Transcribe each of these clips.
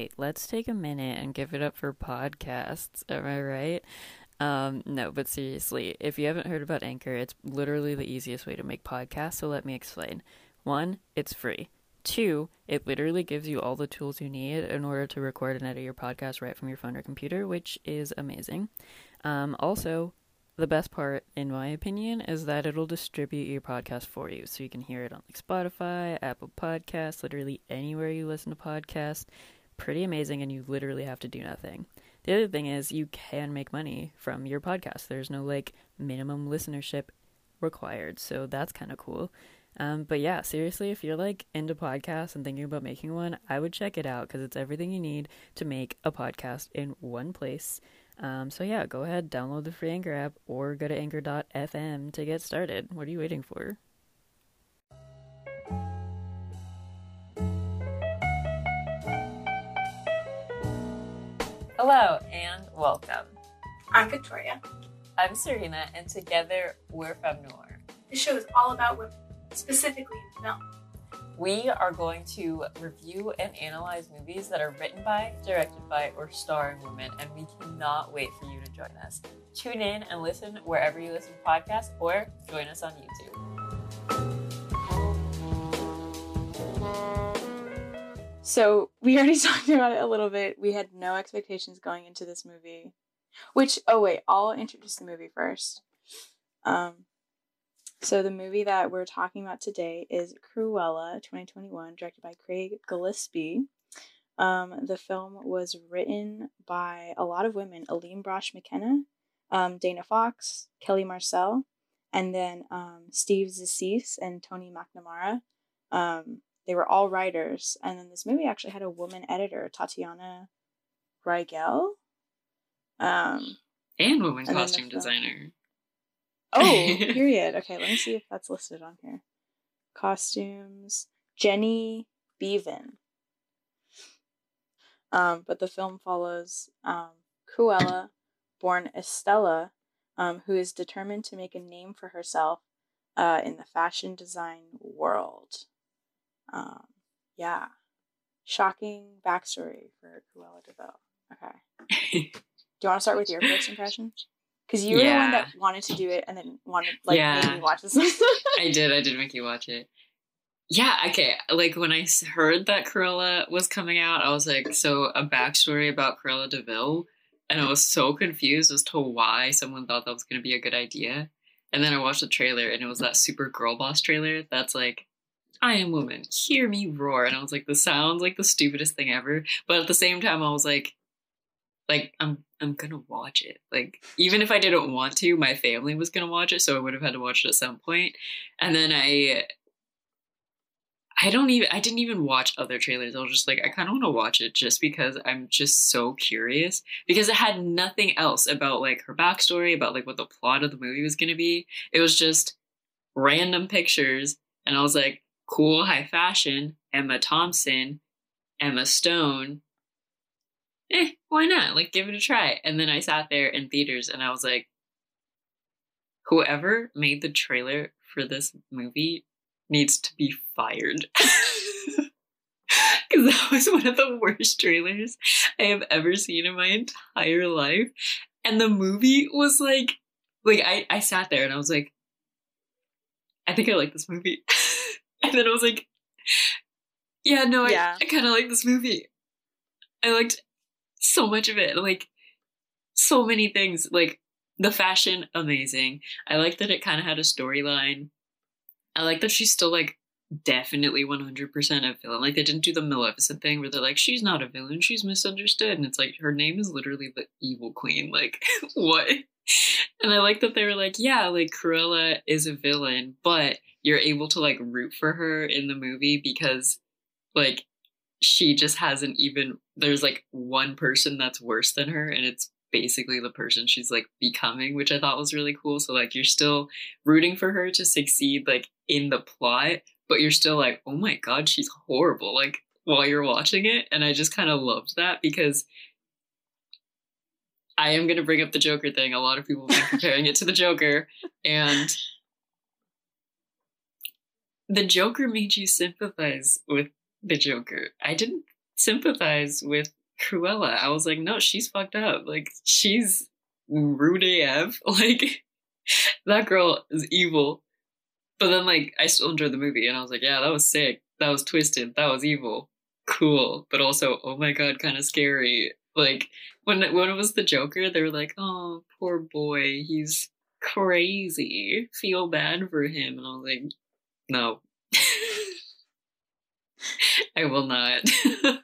wait, let's take a minute and give it up for podcasts. Am I right? Um, no, but seriously, if you haven't heard about Anchor, it's literally the easiest way to make podcasts. So let me explain. One, it's free. Two, it literally gives you all the tools you need in order to record and edit your podcast right from your phone or computer, which is amazing. Um, also, the best part, in my opinion, is that it'll distribute your podcast for you. So you can hear it on like Spotify, Apple Podcasts, literally anywhere you listen to podcasts. Pretty amazing, and you literally have to do nothing. The other thing is you can make money from your podcast. There's no like minimum listenership required, so that's kind of cool. Um, but yeah, seriously, if you're like into podcasts and thinking about making one, I would check it out because it's everything you need to make a podcast in one place. Um, so yeah, go ahead, download the free Anchor app or go to anchor.fm to get started. What are you waiting for? Hello and welcome. I'm Victoria. I'm Serena, and together we're Femme Noir. This show is all about women, specifically film. We are going to review and analyze movies that are written by, directed by, or starring women, and we cannot wait for you to join us. Tune in and listen wherever you listen to podcasts, or join us on YouTube. So we already talked about it a little bit. We had no expectations going into this movie. Which oh wait, I'll introduce the movie first. Um so the movie that we're talking about today is Cruella 2021, directed by Craig Gillespie. Um, the film was written by a lot of women: Aline Brosh McKenna, um, Dana Fox, Kelly Marcel, and then um, Steve Zissis and Tony McNamara. Um, they were all writers, and then this movie actually had a woman editor, Tatiana Riegel. Um, and woman and costume designer. Oh, period. Okay, let me see if that's listed on here. Costumes, Jenny Beavan. Um, but the film follows um, Cruella, born Estella, um, who is determined to make a name for herself uh, in the fashion design world. Um, yeah. Shocking backstory for Cruella de Vil. Okay. Do you want to start with your first impression? Because you were yeah. the one that wanted to do it and then wanted like yeah. made me watch this. I did. I did make you watch it. Yeah. Okay. Like when I heard that Cruella was coming out, I was like, so a backstory about Cruella de Vil, and I was so confused as to why someone thought that was going to be a good idea. And then I watched the trailer, and it was that super girl boss trailer. That's like I am woman, hear me roar. And I was like, this sounds like the stupidest thing ever. But at the same time, I was like, like, I'm I'm gonna watch it. Like, even if I didn't want to, my family was gonna watch it, so I would have had to watch it at some point. And then I I don't even I didn't even watch other trailers. I was just like, I kinda wanna watch it just because I'm just so curious. Because it had nothing else about like her backstory, about like what the plot of the movie was gonna be. It was just random pictures, and I was like, cool high fashion, Emma Thompson, Emma Stone. Eh, why not? Like, give it a try. And then I sat there in theaters and I was like, whoever made the trailer for this movie needs to be fired. Because that was one of the worst trailers I have ever seen in my entire life. And the movie was like, like I, I sat there and I was like, I think I like this movie. And then I was like, yeah, no, I, yeah. I kind of like this movie. I liked so much of it. Like, so many things. Like, the fashion, amazing. I like that it kind of had a storyline. I like that she's still, like, definitely 100% a villain. Like, they didn't do the Maleficent thing where they're like, she's not a villain, she's misunderstood. And it's like, her name is literally the evil queen. Like, what? And I like that they were like, yeah, like, Cruella is a villain, but you're able to like root for her in the movie because like she just hasn't even there's like one person that's worse than her and it's basically the person she's like becoming which i thought was really cool so like you're still rooting for her to succeed like in the plot but you're still like oh my god she's horrible like while you're watching it and i just kind of loved that because i am going to bring up the joker thing a lot of people have been comparing it to the joker and the Joker made you sympathize with the Joker. I didn't sympathize with Cruella. I was like, no, she's fucked up. Like she's rude AF. Like that girl is evil. But then like I still enjoyed the movie and I was like, yeah, that was sick. That was twisted. That was evil. Cool. But also, oh my god, kind of scary. Like when when it was the Joker, they were like, "Oh, poor boy, he's crazy. Feel bad for him." And I was like, "No, I will not."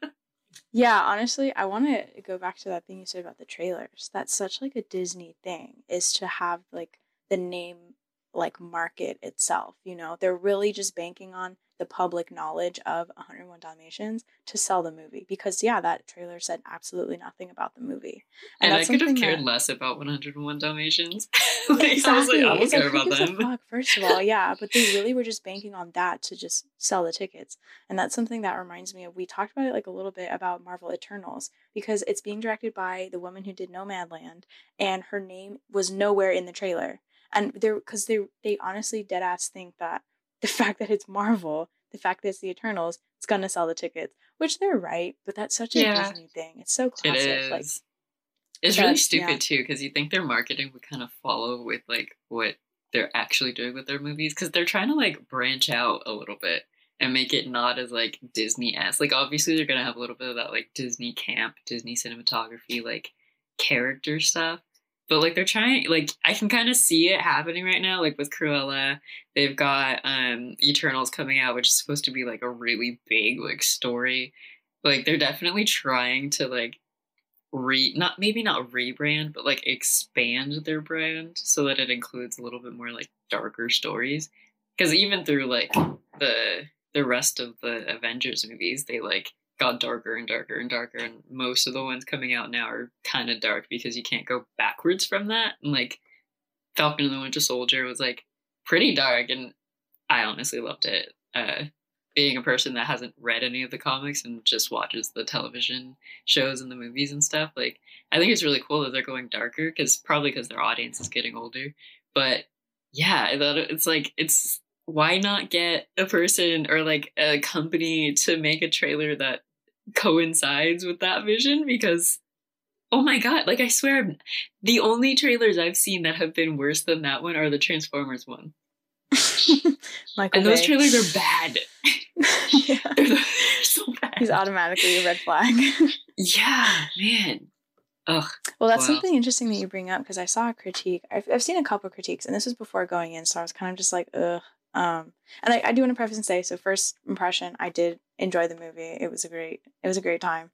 yeah, honestly, I want to go back to that thing you said about the trailers. That's such like a Disney thing is to have like the name like market itself. You know, they're really just banking on the public knowledge of 101 Dalmatians to sell the movie because yeah, that trailer said absolutely nothing about the movie. And, and I could have cared that... less about 101 Dalmatians. like, exactly. I, was like, I don't care about them. Fuck, first of all, yeah, but they really were just banking on that to just sell the tickets. And that's something that reminds me of we talked about it like a little bit about Marvel Eternals because it's being directed by the woman who did Nomadland and her name was nowhere in the trailer. And they're because they they honestly dead ass think that the fact that it's Marvel, the fact that it's the Eternals, it's gonna sell the tickets. Which they're right, but that's such a yeah. Disney thing. It's so classic. It is. Like it's really stupid yeah. too, because you think their marketing would kind of follow with like what they're actually doing with their movies, because they're trying to like branch out a little bit and make it not as like Disney s. Like obviously they're gonna have a little bit of that like Disney camp, Disney cinematography, like character stuff but like they're trying like i can kind of see it happening right now like with cruella. They've got um eternals coming out which is supposed to be like a really big like story. Like they're definitely trying to like re not maybe not rebrand but like expand their brand so that it includes a little bit more like darker stories. Because even through like the the rest of the avengers movies they like got darker and darker and darker and most of the ones coming out now are kind of dark because you can't go backwards from that. And like falcon and the winter soldier was like pretty dark and i honestly loved it. Uh being a person that hasn't read any of the comics and just watches the television shows and the movies and stuff like i think it's really cool that they're going darker because probably because their audience is getting older. But yeah i thought it's like it's why not get a person or like a company to make a trailer that coincides with that vision because oh my god like i swear the only trailers i've seen that have been worse than that one are the transformers one Michael and those trailers are bad yeah. they're, they're so bad he's automatically a red flag yeah man Ugh. Well, that's wow. something interesting that you bring up because I saw a critique. I've, I've seen a couple critiques, and this was before going in, so I was kind of just like, ugh, um, and I, I do want to preface and say, so first impression, I did enjoy the movie. It was a great, it was a great time.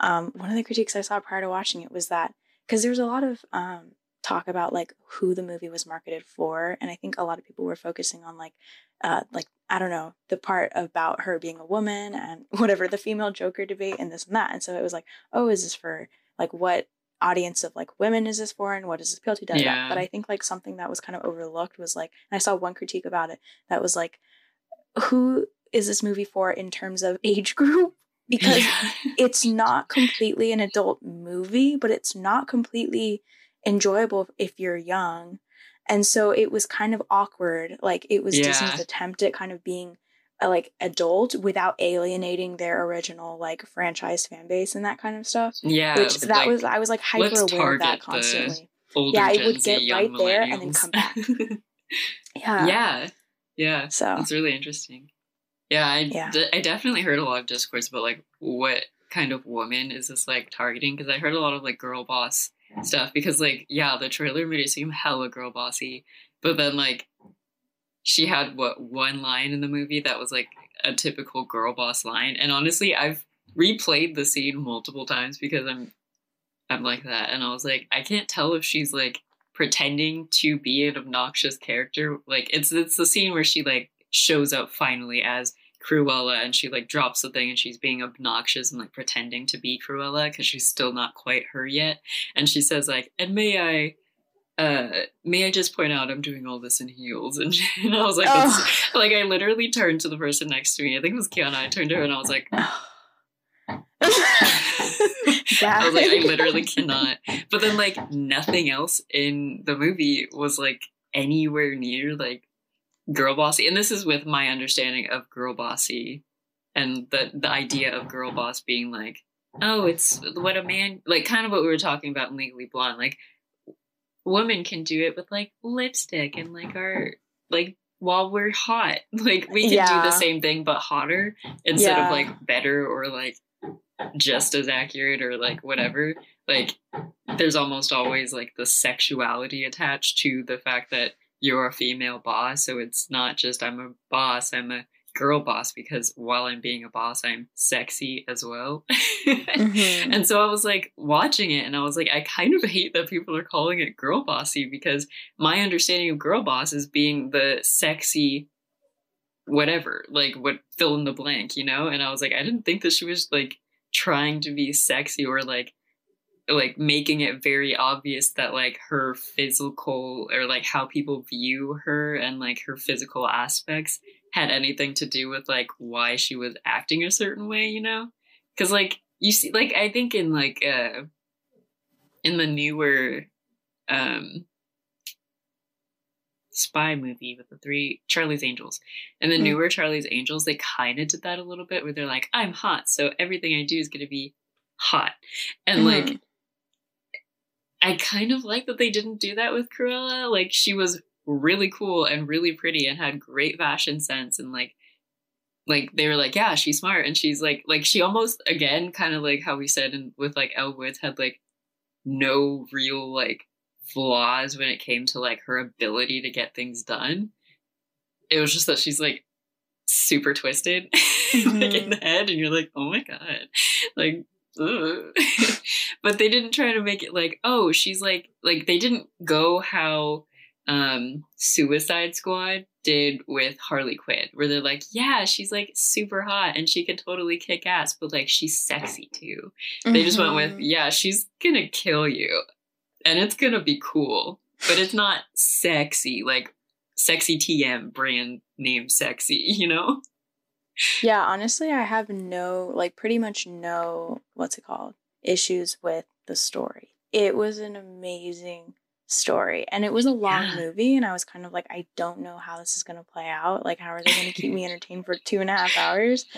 Um, one of the critiques I saw prior to watching it was that because there was a lot of um, talk about like who the movie was marketed for, and I think a lot of people were focusing on like, uh, like I don't know, the part about her being a woman and whatever the female Joker debate and this and that, and so it was like, oh, is this for like what audience of like women is this for and what does this appeal to da, yeah. but i think like something that was kind of overlooked was like and i saw one critique about it that was like who is this movie for in terms of age group because yeah. it's not completely an adult movie but it's not completely enjoyable if you're young and so it was kind of awkward like it was yeah. disney's attempt at kind of being a, like adult without alienating their original like franchise fan base and that kind of stuff. Yeah, which that like, was I was like hyper aware of that constantly. Yeah, it would get right there and then come back. yeah, yeah, yeah. So it's really interesting. Yeah, I yeah. D- I definitely heard a lot of discourse about like what kind of woman is this like targeting because I heard a lot of like girl boss stuff because like yeah the trailer made it seem hella girl bossy but then like she had what one line in the movie that was like a typical girl boss line and honestly i've replayed the scene multiple times because i'm i'm like that and i was like i can't tell if she's like pretending to be an obnoxious character like it's it's the scene where she like shows up finally as Cruella and she like drops the thing and she's being obnoxious and like pretending to be Cruella because she's still not quite her yet. And she says like, and may I uh, may I just point out I'm doing all this in heels? And, and I was like, oh. like I literally turned to the person next to me. I think it was Kiana. I turned to her and I was like, I was like, I literally cannot. But then like nothing else in the movie was like anywhere near like girl bossy. And this is with my understanding of girl bossy and the the idea of girl boss being like, oh, it's what a man like, kind of what we were talking about in Legally Blonde, like women can do it with like lipstick and like our like while we're hot. Like we can Yeah. do the same thing but hotter instead Yeah. of like better or like just as accurate or like whatever. Like there's almost always like the sexuality attached to the fact that you're a female boss. So it's not just I'm a boss, I'm a girl boss because while I'm being a boss, I'm sexy as well. Mhm. And so I was like watching it and I was like, I kind of hate that people are calling it girl bossy because my understanding of girl boss is being the sexy whatever, like what fill in the blank, you know? And I was like, I didn't think that she was like trying to be sexy or like like making it very obvious that like her physical or like how people view her and like her physical aspects had anything to do with like why she was acting a certain way, you know? Cuz like you see like I think in like uh in the newer um spy movie with the three Charlie's Angels. And the Mm. newer Charlie's Angels, they kind of did that a little bit where they're like, I'm hot, so everything I do is going to be hot. And like, Mhm. I kind of like that they didn't do that with Cruella. Like, she was really cool and really pretty and had great fashion sense and like, like they were like, yeah, she's smart, and she's like, like she almost again, kind of like how we said and with like Elle Woods had like no real like flaws when it came to like her ability to get things done. It was just that she's like super twisted like in mm-hmm. the head and you're like, "Oh my god." Like. but they didn't try to make it like, "Oh, she's like like they didn't go how um Suicide Squad did with Harley Quinn where they're like, "Yeah, she's like super hot and she can totally kick ass, but like she's sexy too." They just went with, Mhm. yeah, she's gonna kill you. And it's gonna be cool. But it's not sexy, like sexy TM brand name sexy, you know? Yeah, honestly, I have no, like, pretty much no, what's it called, issues with the story. It was an amazing story, and it was a long Yeah. movie, and I was kind of like, I don't know how this is going to play out. Like, how are they going to keep me entertained for two and a half hours?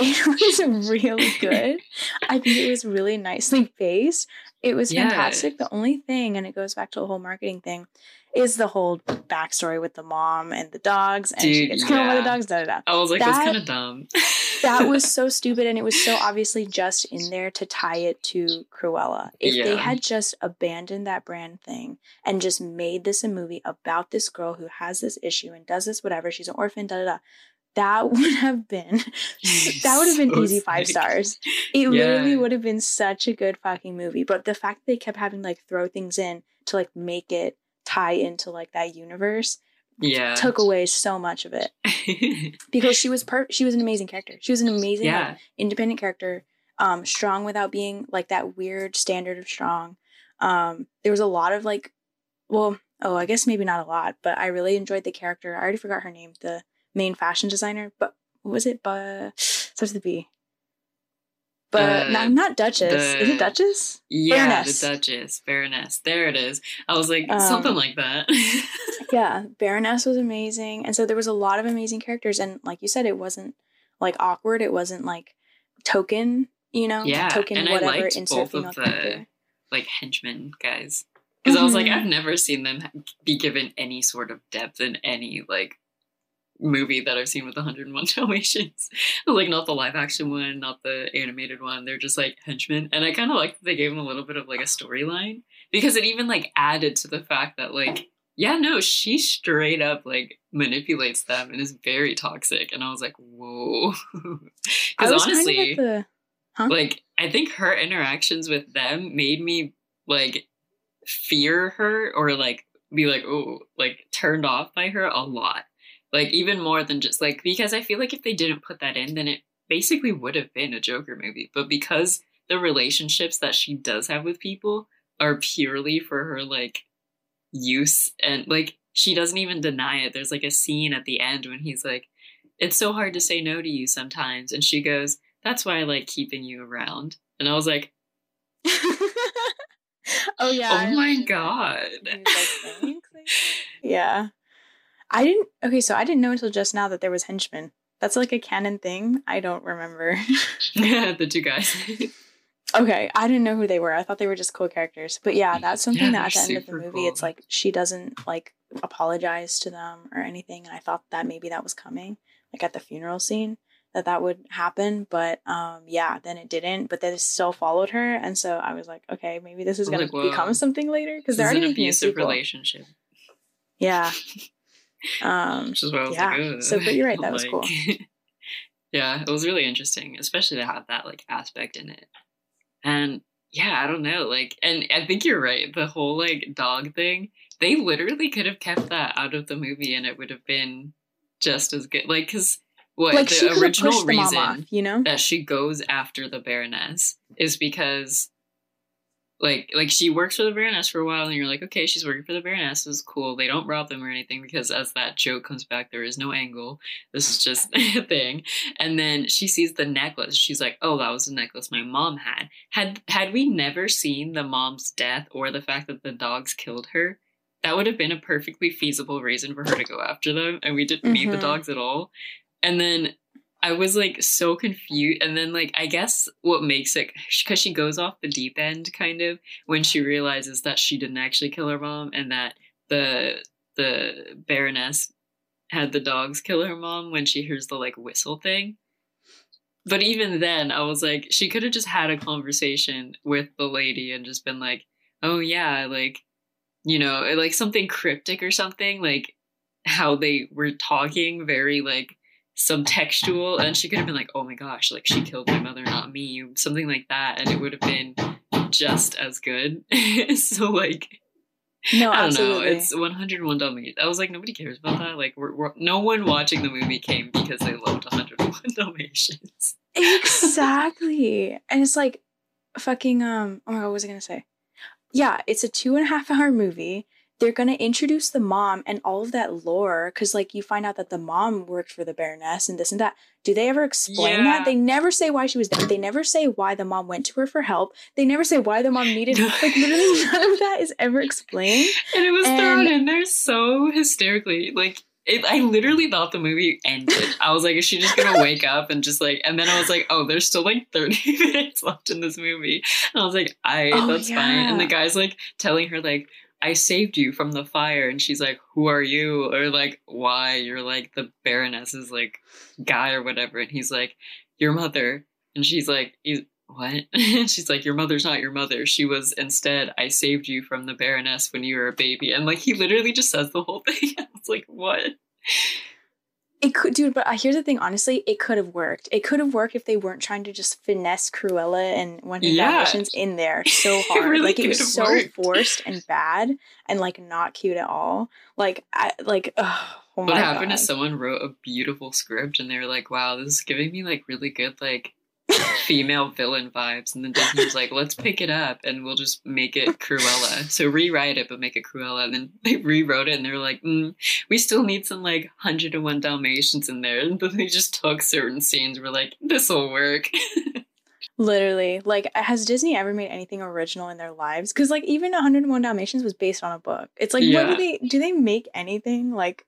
It was really good. I think it was really nicely paced. It was fantastic. The only thing, and it goes back to the whole marketing thing, is the whole backstory with the mom and the dogs, and she Dude, gets killed by the dogs. Da da da I was like, that's That- kind of dumb. that was so stupid and it was so obviously just in there to tie it to Cruella. If they had just abandoned that brand thing and just made this a movie about this girl who has this issue and does this whatever, she's an orphan, da da da. That would have been that would have been So easy five sick. stars. It Yeah. literally would have been such a good fucking movie. But the fact that they kept having like throw things in to like make it tie into like that universe yeah. took away so much of it because she was per she was an amazing character. She was an amazing like, yeah. independent character, um, strong without being like that weird standard of strong. Um, there was a lot of like, well, oh, I guess maybe not a lot, but I really enjoyed the character. I already forgot her name, the main fashion designer, but what was it? But starts with a B. But Uh, not, not Duchess. Is it Duchess? Yeah, Baroness. the Duchess, Baroness. There it is. I was like, Um, something like that. Yeah, Baroness was amazing, and so there was a lot of amazing characters, and like you said, it wasn't like awkward. It wasn't like token, you know, Yeah, token and I liked both of the- character. like henchmen guys. Because I was like, Mhm. I've never seen them be given any sort of depth in any like movie that I've seen with 101 Dalmatians. like not the live action one, not the animated one. They're just like henchmen. And I kind of like that they gave them a little bit of like a storyline because it even like added to the fact that like yeah, no, she straight up like manipulates them and is very toxic. And I was like, whoa. Because was kind of honestly, the like I think her interactions with them made me like fear her or like be like oh like turned off by her a lot like even more than just like because I feel like if they didn't put that in then it basically would have been a Joker movie but because the relationships that she does have with people are purely for her like use and like she doesn't even deny it there's like a scene at the end when he's like it's so hard to say no to you sometimes and she goes that's why I like keeping you around. And I was like, oh yeah. oh I my god. Like, "Thanks, I yeah. I didn't. Okay, so I didn't know until just now that there was henchmen. That's like a canon thing. I don't remember. the two guys. okay, I didn't know who they were. I thought they were just cool characters. But yeah, that's something Yeah, that at the end of the movie, it's like she doesn't like apologize to them or anything. And I thought that maybe that was coming, like at the funeral scene, that that would happen. But um, yeah, then it didn't. But they still followed her, and so I was like, okay, maybe this is gonna like, become something later because they're an already making a abusive relationship. Yeah. Um, Which is why I was yeah. like, Ugh. So, but you're right, that was cool. yeah, it was really interesting, especially to have that like aspect in it. And yeah, I don't know, like, and I think you're right. The whole like dog thing, they literally could have kept that out of the movie, and it would have been just as good. Like, because what like the original pushed the reason you know? that she goes after the Baroness is because like like she works for the Baroness for a while and you're like, okay, she's working for the Baroness, this is cool. They don't rob them or anything because as that joke comes back, there is no angle. This is just a thing. And then she sees the necklace. She's like, oh, that was the necklace my mom had. Had had we never seen the mom's death or the fact that the dogs killed her, that would have been a perfectly feasible reason for her to go after them, and we didn't meet the mm-hmm. dogs at all. And then I was like so confused. And then, like, I guess what makes it because she goes off the deep end kind of when she realizes that she didn't actually kill her mom and that the the Baroness had the dogs kill her mom when she hears the like whistle thing. But even then, I was like, she could have just had a conversation with the lady and just been like, oh, yeah, like, you know, like something cryptic or something, like how they were talking very like subtextual and she could have been like oh my gosh like she killed my mother not me something like that and it would have been just as good so like No, i don't absolutely. know it's 101 dalmatians i was like nobody cares about that like we're, we're no one watching the movie came because they loved 101 dalmatians exactly. And it's like fucking um oh my god, what was I gonna say? Yeah, it's a two and a half hour movie. They're gonna introduce the mom and all of that lore because like you find out that the mom worked for the Baroness and this and that. Do they ever explain Yeah. that? They never say why she was there. They never say why the mom went to her for help. They never say why the mom needed like literally none of that is ever explained. and it was And- thrown in there so hysterically like it, I literally thought the movie ended. I was like, is she just gonna wake up and just like? And then I was like, oh, there's still like 30 minutes left in this movie. And I was like, I Oh, that's fine. And the guy's like telling her like, I saved you from the fire, and she's like, who are you? Or like, why? You're like the Baroness's like guy or whatever. And he's like, your mother. And she's like, "You- what? she's like, your mother's not your mother. She was instead, I saved you from the Baroness when you were a baby. And like, he literally just says the whole thing. I was like, what? It could, dude. But uh, here's the thing. Honestly, it could have worked. It could have worked if they weren't trying to just finesse Cruella and one of Yeah. Dalmatians in there so hard. really like it was so worked. forced and bad, and like not cute at all. Like, I like. oh what happened God. is someone wrote a beautiful script and they were like, wow, this is giving me like really good, like, female villain vibes. And then Disney was like, let's pick it up and we'll just make it Cruella. So rewrite it, but make it Cruella. And then they rewrote it and they were like, mm, we still need some like 101 Dalmatians in there. And then they just took certain scenes, We're like, this will work. Literally, like, has Disney ever made anything original in their lives? Because like even 101 Dalmatians was based on a book. It's like, what do they do? They make anything like?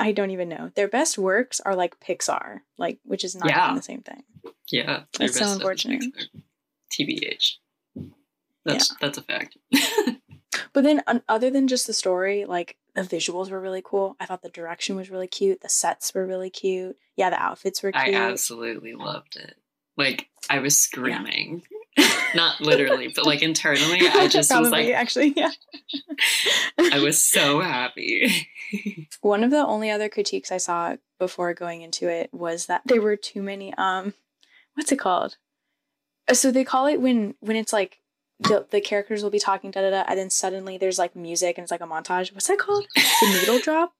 I don't even know. Their best works are like Pixar, like which is not Yeah. even the same thing. yeah. That's so their best stuff is unfortunate. TBH. That's that's a fact. But then, un- other than just the story, like the visuals were really cool. I thought the direction was really cute. The sets were really cute. Yeah, the outfits were cute. I absolutely loved it. Like I was screaming. Not literally, but like internally, I just was like actually, yeah. I was so happy. One of the only other critiques I saw before going into it was that there were too many. Um, what's it called? Uh, So they call it when when it's like the the characters will be talking da da da, and then suddenly there's like music and it's like a montage. What's that called? The needle drop.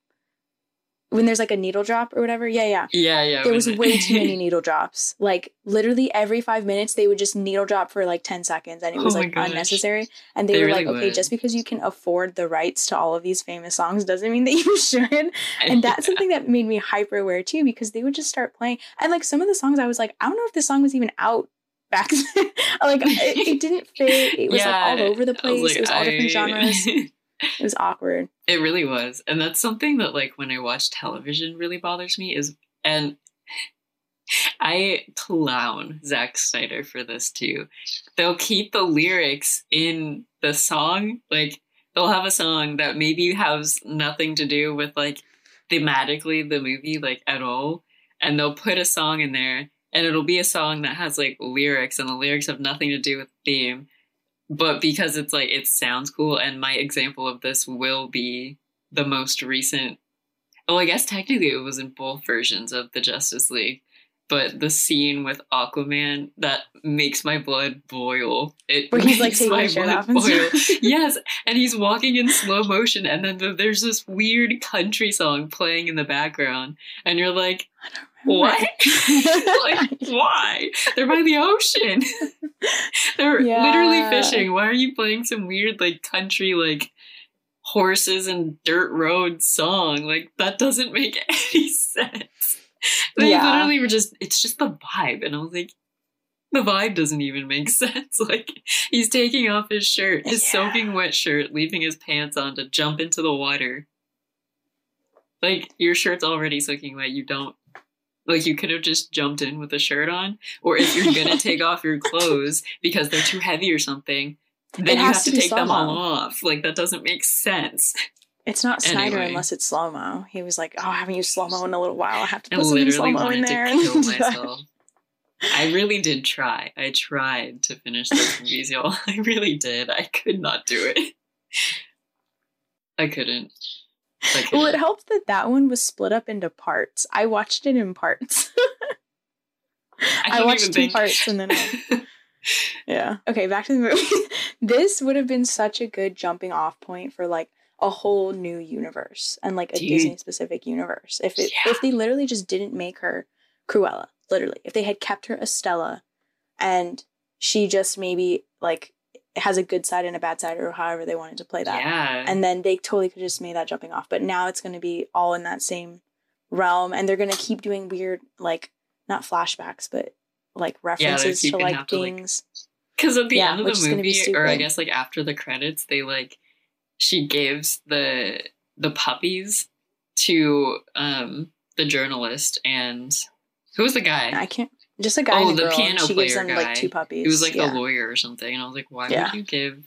When there's like a needle drop or whatever. Yeah, yeah. yeah, yeah. there was the- way too many needle drops. Like literally every five minutes, they would just needle drop for like ten seconds, and it Oh was my like gosh. unnecessary. And they, They were really like, okay, would. just because you can afford the rights to all of these famous songs doesn't mean that you should. And that's Yeah. something that made me hyper aware too, because they would just start playing. And like some of the songs, I was like, I don't know if this song was even out back then. like it, it didn't fit. It was like all over the I place. it was all different genres. It was awkward. It really was. And that's something that like when I watch television really bothers me is and I clown Zack Snyder for this too. They'll keep the lyrics in the song. Like they'll have a song that maybe has nothing to do with like thematically the movie, like at all. And they'll put a song in there and it'll be a song that has like lyrics and the lyrics have nothing to do with the theme. But because it's like it sounds cool, and my example of this will be the most recent well, I guess technically it was in both versions of the Justice League but the scene with Aquaman that makes my blood boil. It Where he's like taking my blood off and stuff. yes, and he's walking in slow motion, and then the, there's this weird country song playing in the background, and you're like, "What? like, why? They're by the ocean. They're literally fishing. Why are you playing some weird like country like?" horses and dirt road song like that doesn't make any sense they Yeah. literally were just it's just the vibe and i was like the vibe doesn't even make sense like he's taking off his shirt his Yeah. soaking wet shirt leaving his pants on to jump into the water like your shirt's already soaking wet you don't like you could have just jumped in with a shirt on or if you're gonna take off your clothes because they're too heavy or something then you have to to take them all off like that doesn't make sense It's not Snyder Anyway. unless it's slow mo. He was like, "Oh, I haven't used slow mo in a little while. I have to I put something slow mo in there." to kill then do that. myself. I really did try. I tried to finish those movies, y'all. I really did. I could not do it. I couldn't. I. Well, it helped that that one was split up into parts. I watched it in parts. I, don't watched two think- parts and then I- yeah. Okay, back to the movie. this would have been such a good jumping off point for like a whole new universe and like a Dude. Disney specific universe. If it Yeah. if they literally just didn't make her Cruella, literally, if they had kept her Estella and she just maybe like has a good side and a bad side or however they wanted to play that. yeah. And then they totally could just made that jumping off. But now it's going to be all in that same realm, and they're going to keep doing weird, like not flashbacks, but like references to like to, like, things. Because at the Yeah, end of the is gonna be movie, or I guess like after the credits, they like she gives the the puppies to um the journalist and who was the guy? I can't. Just a guy Oh, and a the girl. piano she gives player them guy. like two puppies. He was like yeah. the lawyer or something, and I was like, why Yeah. would you give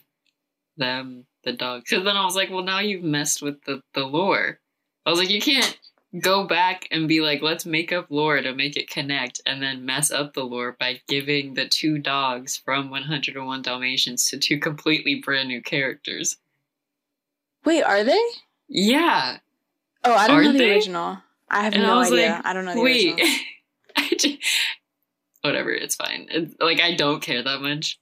them the dog? Because then I was like, well, now you've messed with the the lore. I was like, you can't go back and be like, let's make up lore to make it connect, and then mess up the lore by giving the two dogs from 101 Dalmatians to two completely brand new characters. Wait, are they? Yeah, Oh, I don't know Aren't the they? original. I have And I no was idea. like, I don't know the wait. original. I Whatever, it's fine. It, like I don't care that much.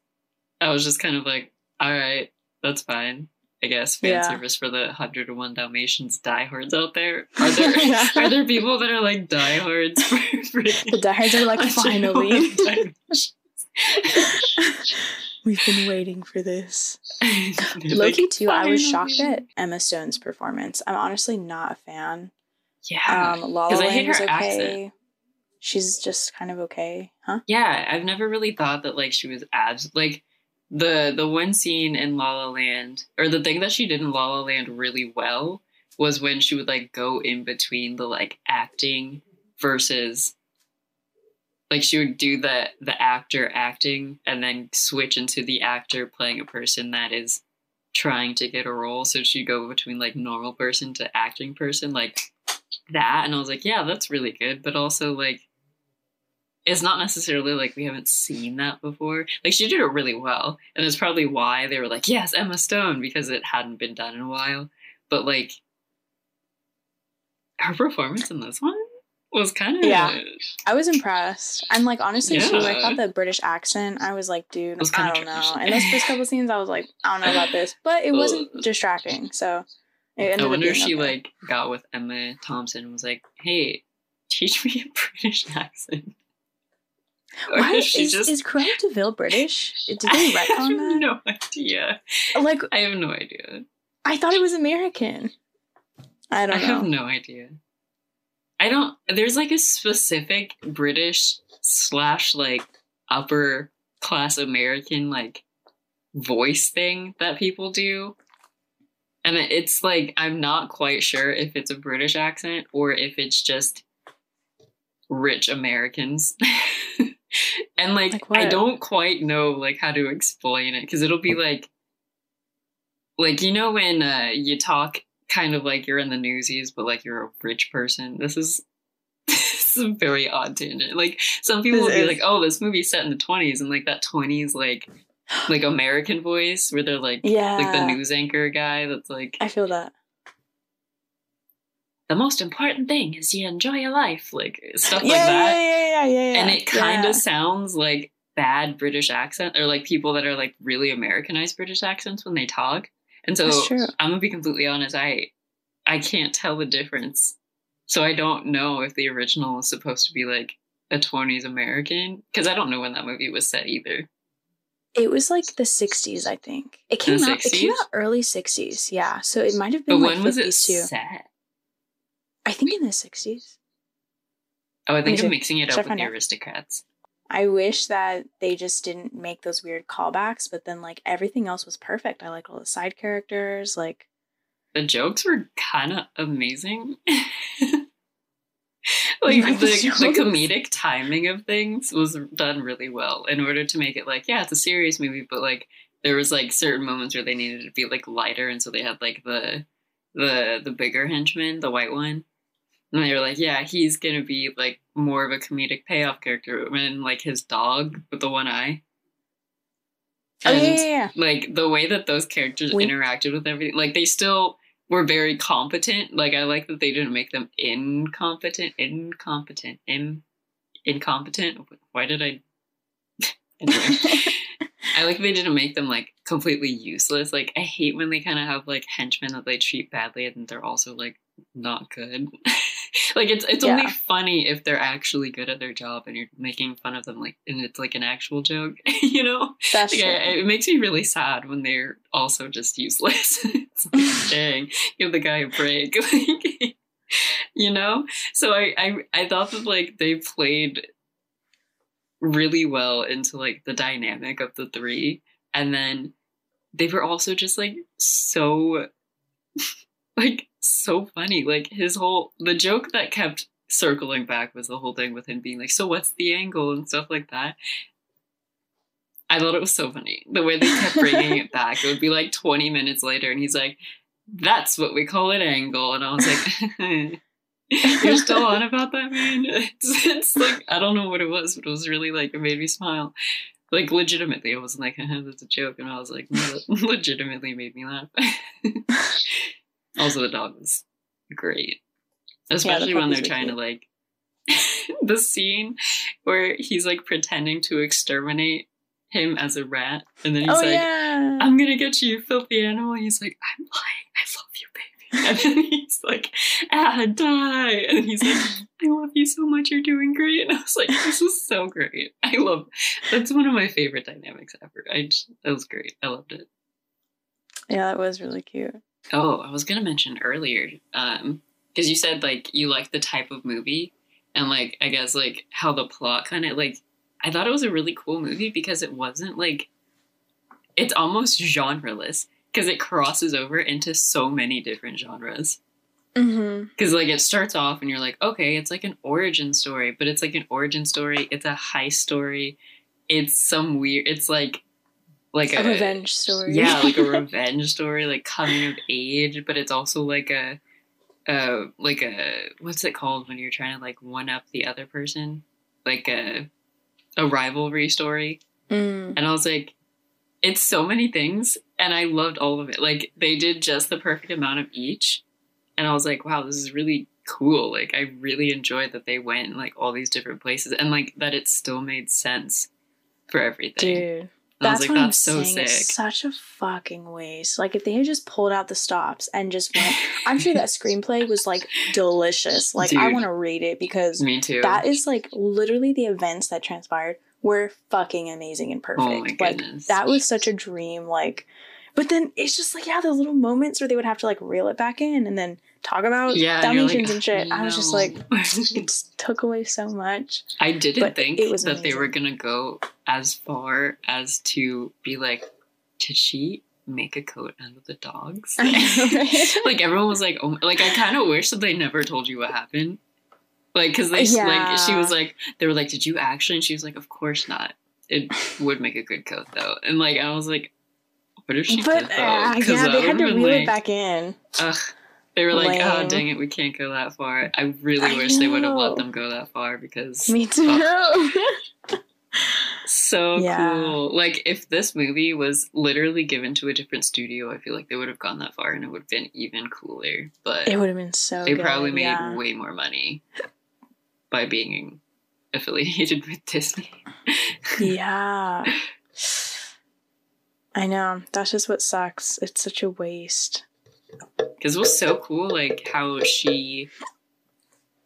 I was just kind of like, all right, that's fine. I guess fan Yeah. service for the 101 Dalmatians diehards out there. Are there Yeah. are there people that are like diehards for, for The diehards are like, finally. We've been waiting for this. Loki like, too. I was shocked at Emma Stone's performance. I'm honestly not a fan. Yeah, Um, La La 'cause I hate Land was her okay. accent. She's just kind of okay, huh? Yeah, I've never really thought that like she was abs like the the one scene in La La Land or the thing that she did in La La Land really well was when she would like go in between the like acting versus like she would do the the actor acting and then switch into the actor playing a person that is trying to get a role. So she'd go between like normal person to acting person like that. And I was like yeah that's really good. But also like it's not necessarily like we haven't seen that before. Like she did it really well, and that's probably why they were like, "Yes, Emma Stone," because it hadn't been done in a while. But like, her performance in this one was kind of Yeah. I was impressed. And like honestly too, I thought the British accent, I was like, dude, was I don't know. And those first couple scenes I was like, I don't know about this. But it wasn't distracting, so it ended I wonder if she okay. like got with Emma Thompson and was like, "Hey, teach me a British accent." Or Why if she is, just- is Cruella de Vil British? Did they I have no idea. Like I have no idea. I thought it was American. I I don't know. have no idea. I don't. There's like a specific British slash like upper class American like voice thing that people do, and it's like I'm not quite sure if it's a British accent or if it's just rich Americans. and like, Like I don't quite know like how to explain it because it'll be like like you know when uh you talk kind of like you're in the newsies but like you're a rich person. This is this is a very odd tangent. Like some people This will be is. like, "Oh, this movie's set in the 20s." And like that 20s like like American voice where they're like yeah. like the news anchor guy that's like I feel that. The most important thing is you enjoy your life like stuff yeah, like that yeah, yeah, yeah, yeah, yeah. and it kind yeah. of sounds like bad british accent or like people that are like really americanized british accents when they talk and so i'm gonna be completely honest i i can't tell the difference so i don't know if the original is supposed to be like a 20s american because i don't know when that movie was set either It was like the '60s, I think. It came the out. It came out early '60s. Yeah, so it might have but been like when was it too. set I think in the '60s. oh i think i'm mixing it up with the out? Aristocats I wish that they just didn't make those weird callbacks, but then like everything else was perfect. I liked all the side characters. Like, the jokes were kind of amazing. like the the comedic timing of things was done really well in order to make it like yeah it's a serious movie but like there was like certain moments where they needed to be like lighter and so they had like the the the bigger henchman the white one and they were like yeah he's gonna be like more of a comedic payoff character and like his dog with the one eye. Oh yeah, yeah, yeah. like the way that those characters We- interacted with everything like they still were very competent. Like i like that they didn't make them incompetent incompetent in, incompetent. Why did i i like they didn't make them like completely useless. Like i hate when they kind of have like henchmen that they treat badly and they're also like not good like it's it's only funny if they're actually good at their job and you're making fun of them like and it's like an actual joke you know That's like, true. I- it makes me really sad when they're also just useless. it's like, dang, give the guy a break. like, you know? So I, I I thought that like they played really well into like the dynamic of the three. And then they were also just like so like so funny. Like his whole the joke that kept circling back was the whole thing with him being like, so what's the angle and stuff like that. I thought it was so funny. The way they kept bringing it back. It would be like 20 minutes later, and he's like, that's what we call an angle. And I was like, you're still on about that, man? It's, it's like, I don't know what it was, but it was really like, it made me smile. Like, legitimately, I wasn't like, that's a joke. And I was like, no, legitimately made me laugh. Also, the dog was great. Especially when they're puppies were trying to like, the scene where he's like pretending to exterminate him as a rat, and then he's oh like, yeah. "I'm gonna get you, you filthy animal." And he's like, "I'm lying. I love you, baby." And then he's like, "Ah, die!" And he's like, "I love you so much. You're doing great." And I was like, "This is so great. I love. That's one of my favorite dynamics ever. I just, that was great. I loved it." yeah, that was really cute. Oh, I was gonna mention earlier, um, because you said like you like the type of movie, and like I guess like how the plot kind of like I thought it was a really cool movie because it wasn't like it's almost genreless because it crosses over into so many different genres. Mm-hmm. Because like it starts off and you're like, okay, it's like an origin story, but it's like an origin story. It's a heist story. It's some weird. It's like like A revenge story. yeah, like a revenge story, like coming of age, but it's also like a, uh, like a what's it called when you're trying to like one up the other person, like a, a rivalry story. Mm. And I was like, it's so many things, and I loved all of it. Like they did just the perfect amount of each, and I was like, wow, this is really cool. Like I really enjoyed that they went in like all these different places, and like that it still made sense for everything. Dude. And I was That's like, what that's I'm so saying. sick. It's such a fucking waste. Like if they had just pulled out the stops and just went, I'm sure that screenplay was like delicious. Like I want to read it because Me too. that is like literally the events that transpired were fucking amazing and oh perfect. Oh like that was such a dream. Like, but then it's just like yeah, the little moments where they would have to like reel it back in and then talk about yeah, and like, and shit. I was just like, it took away so much. I didn't but think it was that they were gonna go as far as to be like, did she make a coat out of the dogs? Know, like everyone was like, oh, like I kind of wish that they never told you what happened. Like, because they like she was like they were like, "Did you actually?" And she was like, "Of course not. It would make a good coat though." And like I was like, "What if she but did though?" uh, 'Cause yeah, they had to reel like, it back in. Ugh. They were like, "Oh dang it, we can't go that far." I really I wish they would have let them go that far because Me too. so Yeah. cool. Like if this movie was literally given to a different studio, I feel like they would have gone that far and it would have been even cooler. But it would have been so. they good, probably made yeah. way more money by being affiliated with Disney. yeah. I know. That's just what sucks. It's such a waste. Because it was so cool, like how she,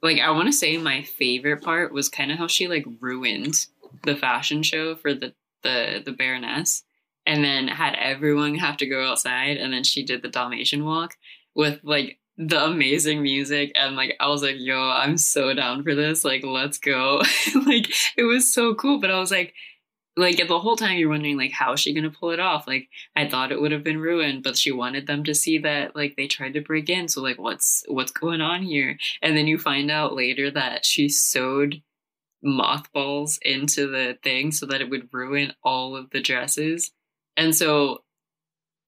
like I want to say my favorite part was kind of how she like ruined the fashion show for the the the Baroness, and then had everyone have to go outside, and then she did the Dalmatian walk with like the amazing music, and like I was like, yo, I'm so down for this, like let's go, like it was so cool, but I was like. Like the whole time you're wondering like how is she gonna pull it off? Like I thought it would have been ruined, but she wanted them to see that like they tried to break in. So like what's what's going on here? And then you find out later that she sewed mothballs into the thing so that it would ruin all of the dresses. And so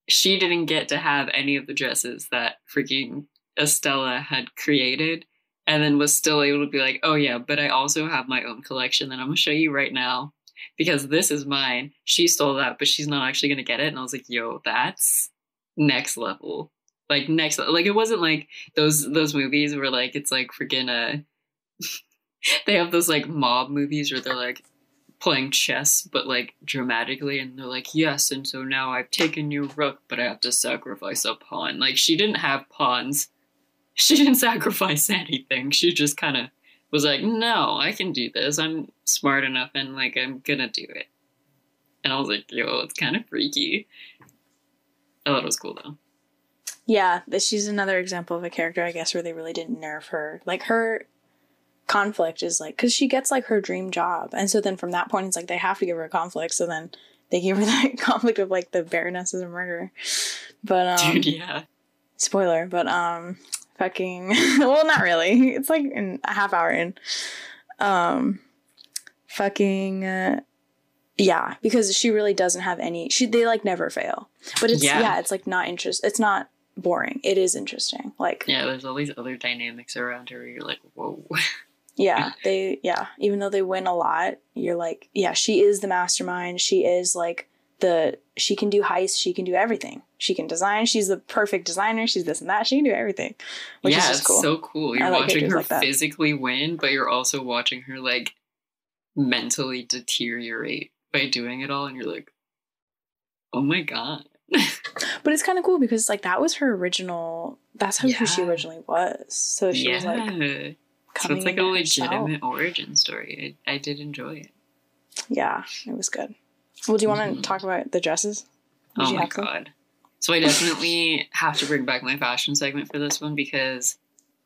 she didn't get to have any of the dresses that freaking Estella had created and then was still able to be like, "Oh yeah, but I also have my own collection that I'm to show you right now." because this is mine. She stole that, but she's not actually gonna get it. And I was like, yo, that's next level. Like next like it wasn't like those those movies where like it's like freaking uh they have those like mob movies where they're like playing chess but like dramatically and they're like, Yes, and so now I've taken your rook, but I have to sacrifice a pawn. Like she didn't have pawns. She didn't sacrifice anything. She just kinda was like, no, I can do this. I'm smart enough and like I'm gonna do it. And I was like, yo, it's kind of freaky. I thought it was cool though. Yeah, she's another example of a character, I guess, where they really didn't nerve her. Like her conflict is like because she gets like her dream job, and so then from that point, it's like they have to give her a conflict. So then they give her that conflict of like the Baroness is a murderer. But um, Dude, yeah. spoiler, but um, fucking well, not really. It's like in a half hour in. Um, fucking. Uh, yeah, because she really doesn't have any. She they like never fail, but it's Yeah. yeah, it's like not interest. It's not boring. It is interesting. Like yeah. Yeah, there's all these other dynamics around her where you're like, whoa. they yeah. Even though they win a lot, you're like yeah, she is the mastermind. She is like the she can do heists. She can do everything. She can design. She's the perfect designer. She's this and that. She can do everything, which yeah, is just it's cool. so cool. You're I watching her like physically win, but you're also watching her like mentally deteriorate by doing it all, and you're like, oh my god. But it's kind of cool because like that was her original. That's who, who she originally was. So she yeah. was like so it's like a legitimate origin story. I, I did enjoy it. Yeah, it was good. Well, do you want to mm-hmm. talk about the dresses? Did Oh my god. So I definitely have to bring back my fashion segment for this one because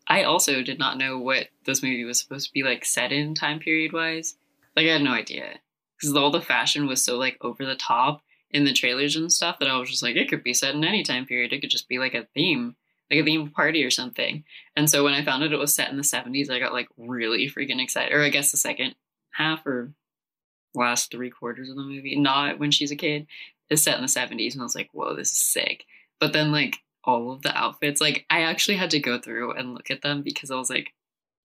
I also did not know what this movie was supposed to be like set in time period wise. Like I had no idea because all the fashion was so like over the top in the trailers and stuff that I was just like it could be set in any time period. It could just be like a theme, like a theme party or something. And so when I found out it was set in the 70s, I got like really freaking excited. Or I guess the second half or last three quarters of the movie, not when she's a kid is set in the 70s and I was like, whoa, this is sick. But then like all of the outfits, like I actually had to go through and look at them because I was like,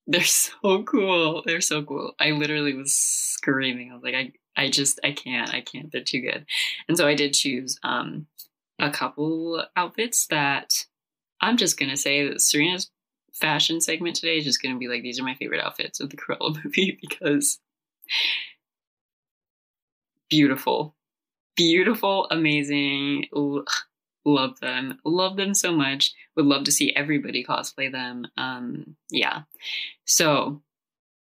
they're so cool. They're so cool. I literally was screaming. I was like, I I just I can't, I can't. They're too good. And so I did choose um a couple outfits that I'm just gonna say that Serena's fashion segment today is just gonna be like these are my favorite outfits of the Cruella movie because beautiful beautiful, amazing. L- love them. Love them so much. Would love to see everybody cosplay them. Um, yeah. So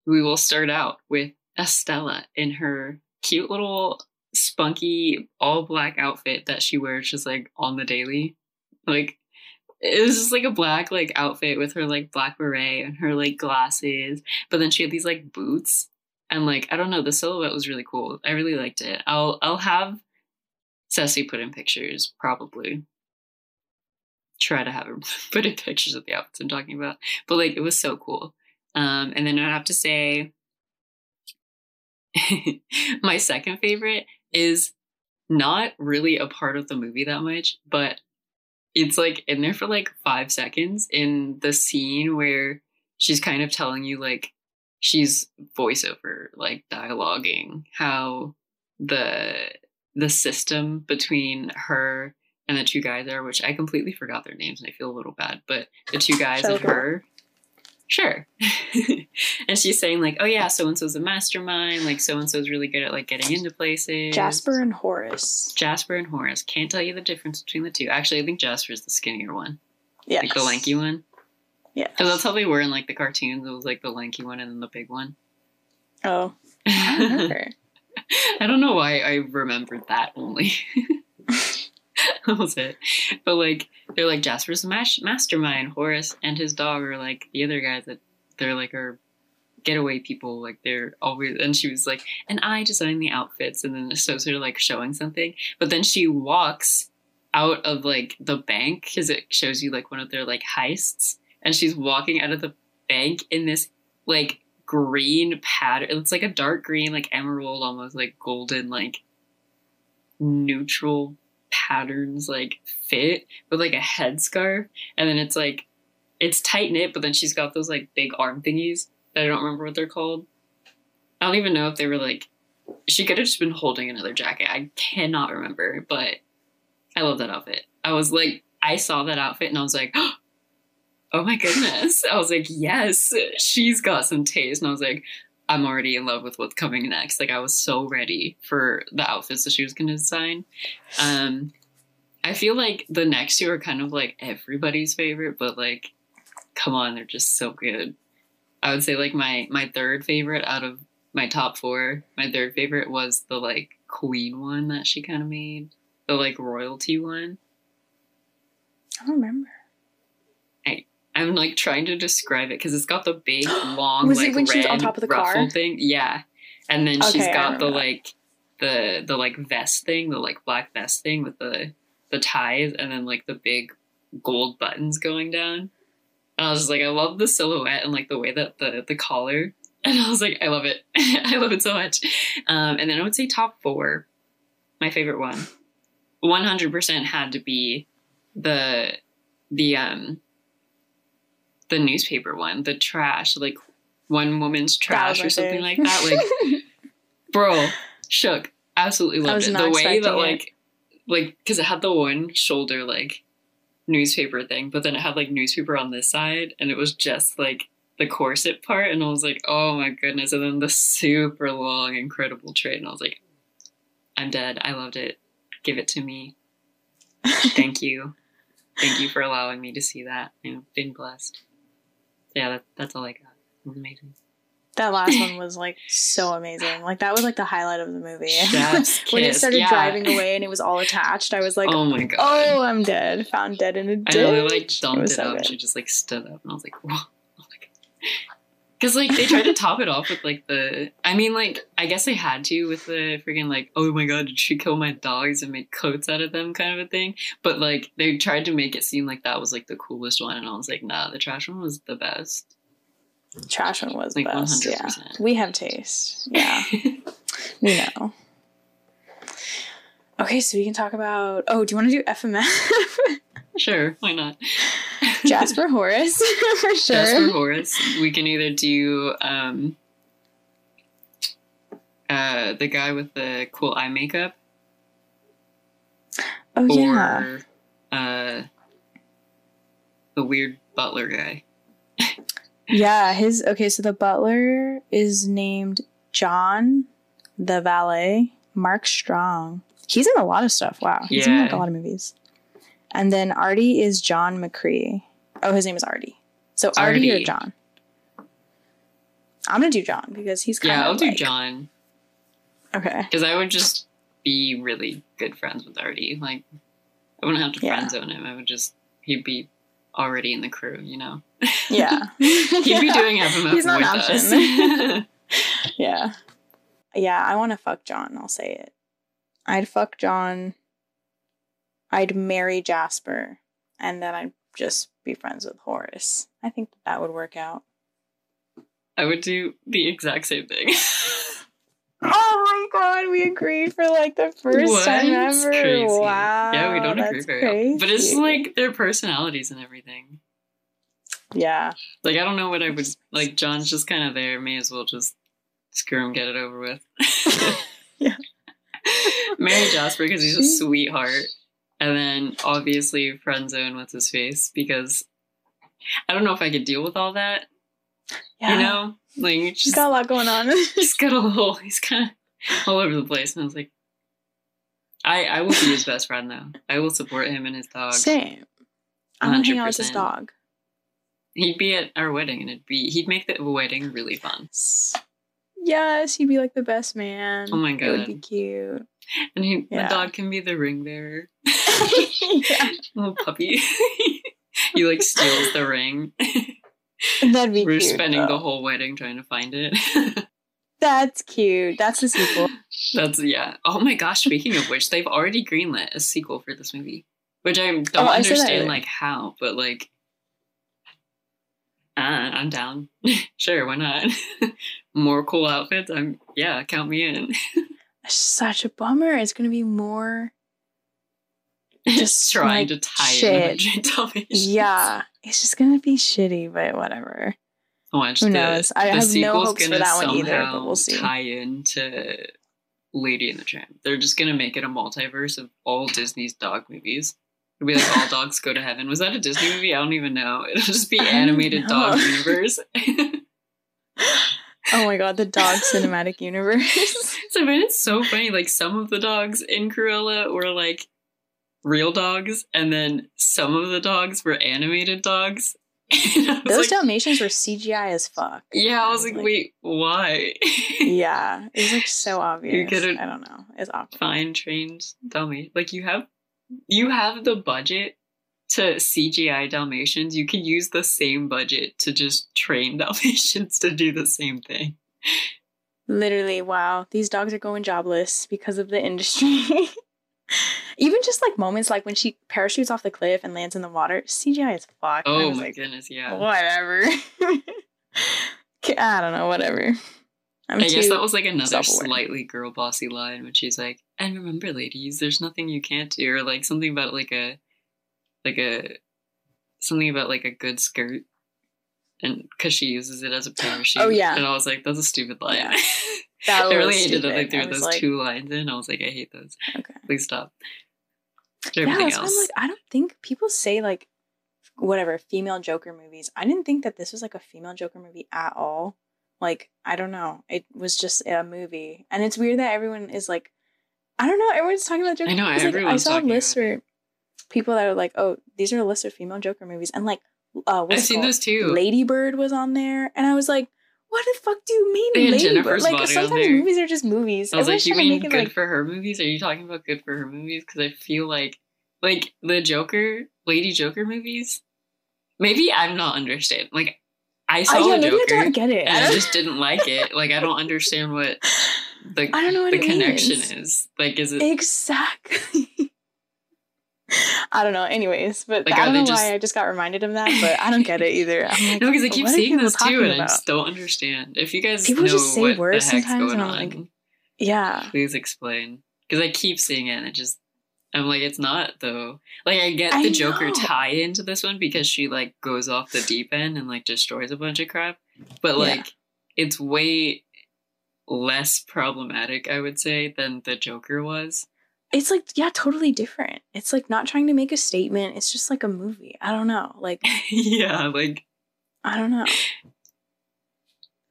we will start out with Estella in her cute little spunky all black outfit that she wears just like on the daily. Like it was just like a black like outfit with her like black beret and her like glasses. But then she had these like boots. And like I don't know, the silhouette was really cool. I really liked it. I'll I'll have Ceci put in pictures, probably. Try to have her put in pictures of the outfits I'm talking about. But like it was so cool. Um, and then I'd have to say my second favorite is not really a part of the movie that much, but it's like in there for like five seconds in the scene where she's kind of telling you like she's voiceover like dialoguing how the the system between her and the two guys are which i completely forgot their names and i feel a little bad but the two guys and her sure and she's saying like oh yeah so and so's a mastermind like so and so's really good at like getting into places Jasper and Horace. jasper and horace can't tell you the difference between the two actually i think jasper's the skinnier one Yeah. like the lanky one Yeah. because that's how they were in like the cartoons it was like the lanky one and then the big one Oh, I. I don't know why I remembered that only. That was it. But like they're like Jasper's mas- mastermind. Horace and his dog are like the other guys that they're like are getaway people. Like they're always and she was like, and I design the outfits, and then so sort of like showing something. But then she walks out of like the bank because it shows you like one of their like heists, and she's walking out of the bank in this like green pattern. It's like a dark green, like emerald, almost like golden, like neutral patterns, like fit with like a headscarf, and then it's like it's tight knit, but then she's got those like big arm thingies that I don't remember what they're called. I don't even know if they were like. She could have just been holding another jacket. I cannot remember, but I love that outfit. I was like, I saw that outfit and I was like, oh my goodness. I was like, yes, she's got some taste. And I was like, I'm already in love with what's coming next. Like, I was so ready for the outfits that she was going to design. Um, I feel like the next two are kind of like everybody's favorite, but like, come on, they're just so good. I would say like my my third favorite out of my top four, my third favorite was the like queen one that she kind of made, the like royalty one. I don't remember. I'm like trying to describe it because it's got the big long Was like red she on top of the car? ruffle thing. Yeah, and then she's Okay, I got the that. like the the like vest thing, the like black vest thing with the the ties, and then like the big gold buttons going down. And I was just like, I love the silhouette and like the way that the the collar. And I was like, I love it. I love it so much. Um, and then I would say top four, my favorite one, one hundred percent had to be the the um the newspaper one, the trash, like one woman's trash or something like that. Like, bro, shook. Absolutely loved it. The way that it. like like because it had the one shoulder like newspaper thing, but then it had like newspaper on this side, and it was just like the corset part, and I was like, oh my goodness! And then the super long, incredible trait, and I was like, I'm dead. I loved it. Give it to me. Thank you. Thank you for allowing me to see that. I've been blessed. Yeah, that, that's all I got. It was amazing. That last one was like so amazing. Like that was like the highlight of the movie. When it started yeah. driving away and it was all attached, I was like, oh my god. "Oh, I'm dead. Found dead in a ditch." know they like It dumped it so out. and good. She just like stood up, and I was like, "Whoa!" Oh! Because like they tried to top it off with like the. I mean, like I guess they had to with the freaking like, "Oh my god, did she kill my dogs and make coats out of them?" kind of a thing. But like they tried to make it seem like that was like the coolest one, and I was like, "Nah, the trash one was the best." Trash one was Like the best. Yeah, 100%. we have taste. Yeah, we know. Okay, so we can talk about. Oh, do you want to do FMF? sure, why not? Jasper Horace for sure. Jasper Horace. We can either do um uh the guy with the cool eye makeup oh yeah, or uh the weird butler guy. yeah. His okay. So the butler is named John. The valet, Mark Strong. He's in a lot of stuff. Wow, he's in like a lot of movies. And then Artie is John McCrea. Oh, his name is Artie. So Artie, or John? I'm gonna do John because he's kind of Yeah, I'll do like- John Okay. because I would just be really good friends with Artie. Like I wouldn't have to Yeah. friend zone him. I would just he'd be already in the crew, you know. Yeah. He'd be doing FMF He's not with an option. us. yeah. Yeah, I want to fuck John. I'll say it. I'd fuck John. I'd marry Jasper, and then I'd just be friends with Horace. I think that would work out. I would do the exact same thing. Oh my god, we agreed for like the first What? time ever. crazy. Wow. Yeah, we don't agree very often. But it's like their personalities and everything. Yeah. Like I don't know what I would like. John's just kind of there. May as well just screw him, get it over with. Yeah. Marry Jasper because he's a sweetheart, and then obviously friend zone what's his face because I don't know if I could deal with all that. Yeah. You know, like you He's just got a lot going on. he's got a little. He's kind of all over the place, and I was like, I I will be his best friend though. I will support him and his dog. Same. I'm gonna hang out with his dog. He'd be at our wedding, and it'd be he'd make the wedding really fun. Yes, he'd be like the best man. Oh my god. It would be cute. And he, Yeah. the dog can be the ring bearer. yeah. Little puppy. he like steals the ring. That'd be We're cute. spending the whole wedding trying to find it. That's cute. That's the sequel. That's yeah. Oh my gosh! Speaking of which, they've already greenlit a sequel for this movie, which I don't Oh, I understand earlier. like how, but like, uh, I'm down. sure, why not? More cool outfits. I'm yeah. Count me in. Such a bummer. It's gonna be more. Just, trying like, to tie shit. in Dalmatians. Yeah, it's just gonna be shitty, but whatever. Watch Who the- knows? I have no hopes for that one either, but we'll see. Tie into Lady and the Tramp. They're just gonna make it a multiverse of all Disney's dog movies. It'll be like all dogs go to heaven. Was that a Disney movie? I don't even know. It'll just be animated dog universe. Oh my god, the dog cinematic universe. so man, it's so funny. Like some of the dogs in Cruella were like real dogs, and then some of the dogs were animated dogs. And I was Those like, Dalmatians were CGI as fuck. yeah, I was I was like, like- wait, why? Yeah, it was like so obvious. get it. I don't know. It's obvious. fine trained Dalmatian. Like you have, you have the budget to CGI Dalmatians. You can use the same budget to just train Dalmatians to do the same thing. Literally, wow. These dogs are going jobless because of the industry. Even just like moments like when she parachutes off the cliff and lands in the water, CGI is fuck. I Oh my like, goodness, yeah. Whatever. I don't know, whatever. I'm I guess that was like another slightly girl bossy line when she's like, "And remember, ladies, there's nothing you can't do," or like something about like a, like a, something about like a good skirt, and because she uses it as a parachute. Oh, yeah. and I was like, "That's a stupid line." Yeah. that I really hated that they threw I those like, two lines in. I was like, I hate those. Okay. Please stop. Yeah, Everything why I'm else. like, I don't think people say like whatever female Joker movies. I didn't think that this was like a female Joker movie at all. Like, I don't know. It was just a movie. And it's weird that everyone is like I don't know, everyone's talking about Joker. I know, 'cause, like, I everyone's saw a list for people that are like, oh, these are a list of female Joker movies. And like uh I've seen those too. Lady Bird was on there. And I was like, what the fuck do you mean They Lady Bird? Like sometimes movies are just movies. I was like, you mean good it like for her movies? Are you talking about good for her movies? Because I feel like, like the Joker, Lady Joker movies. Maybe I'm not understanding. Like, I saw I, yeah, the maybe I Joker don't get it. and I just didn't like it. Like, I don't understand what the I don't know what the connection means. is. Like, is it? Exactly. I don't know. Anyways, but Like, I don't know just- why I just got reminded of that, but I don't get it either. Like, no, because I keep seeing this too, and I just don't understand. If you guys People know just say what words the heck's sometimes, going on, like, Yeah. please explain. Because I keep seeing it, and it just. I'm like, it's not though. Like, I get I the Joker know. tie into this one because she like goes off the deep end and like destroys a bunch of crap, but Yeah. like, it's way less problematic, I would say, than the Joker was. It's like, yeah, totally different. It's like not trying to make a statement. It's just like a movie. I don't know. Like, yeah, like I don't know.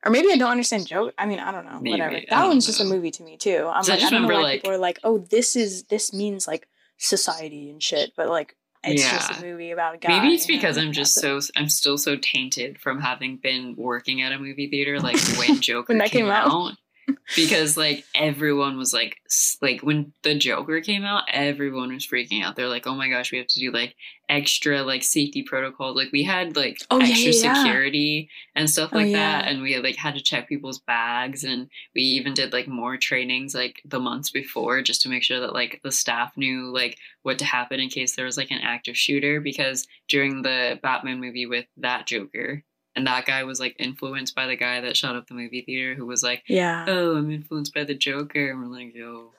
Or maybe I don't understand joke. I mean, I don't know. Maybe. Whatever. That don't one's just a movie to me too. I'm So like, I, just don't know remember, why like- people are like, oh, this is this means like society and shit, but like it's just a movie about a guy. Maybe it's because I'm just so I'm still so tainted from having been working at a movie theater like when Joker When that came, came out. out. Because like everyone was like like when the Joker came out, everyone was freaking out. They're like, "Oh my gosh, we have to do like extra like safety protocols." Like we had like Oh, extra yeah, yeah. security and stuff Oh, like yeah. that, and we like had to check people's bags, and we even did like more trainings like the months before just to make sure that like the staff knew like what to happen in case there was like an active shooter because during the Batman movie with that Joker, and that guy was like influenced by the guy that shot up the movie theater, who was like, Yeah. "Oh, I'm influenced by the Joker," and we're like, "Yo."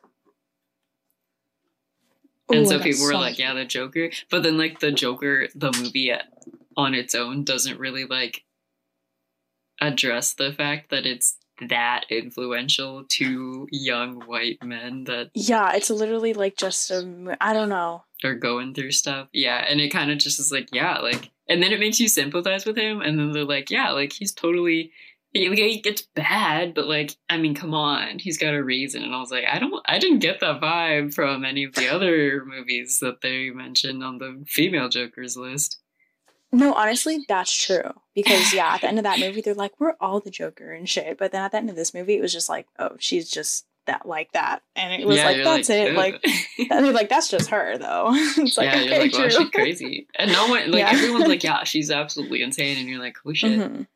Ooh, And so people were so like, "Yeah, the Joker," but then like the Joker, the movie on its own doesn't really like address the fact that it's that influential to young white men that Yeah, it's literally like just a. mo- I don't know. They're going through stuff. Yeah, and it kind of just is like, yeah, like, and then it makes you sympathize with him, and then they're like, yeah, like he's totally. he- like, It's bad, but like, I mean, come on, he's got a reason. And I was like, I don't, I didn't get that vibe from any of the other movies that they mentioned on the female Jokers list. No, honestly, that's true. Because yeah, at the end of that movie, they're like, "We're all the Joker and shit." But then at the end of this movie, it was just like, "Oh, she's just that like that," and it was Yeah, like, "That's it." "Ugh." Like, and they're like, "That's just her, though." it's like, yeah, you're like, wow, true. she's crazy. And no one, like, Yeah. everyone's like, yeah, she's absolutely insane. And you're like, holy shit. Mhm.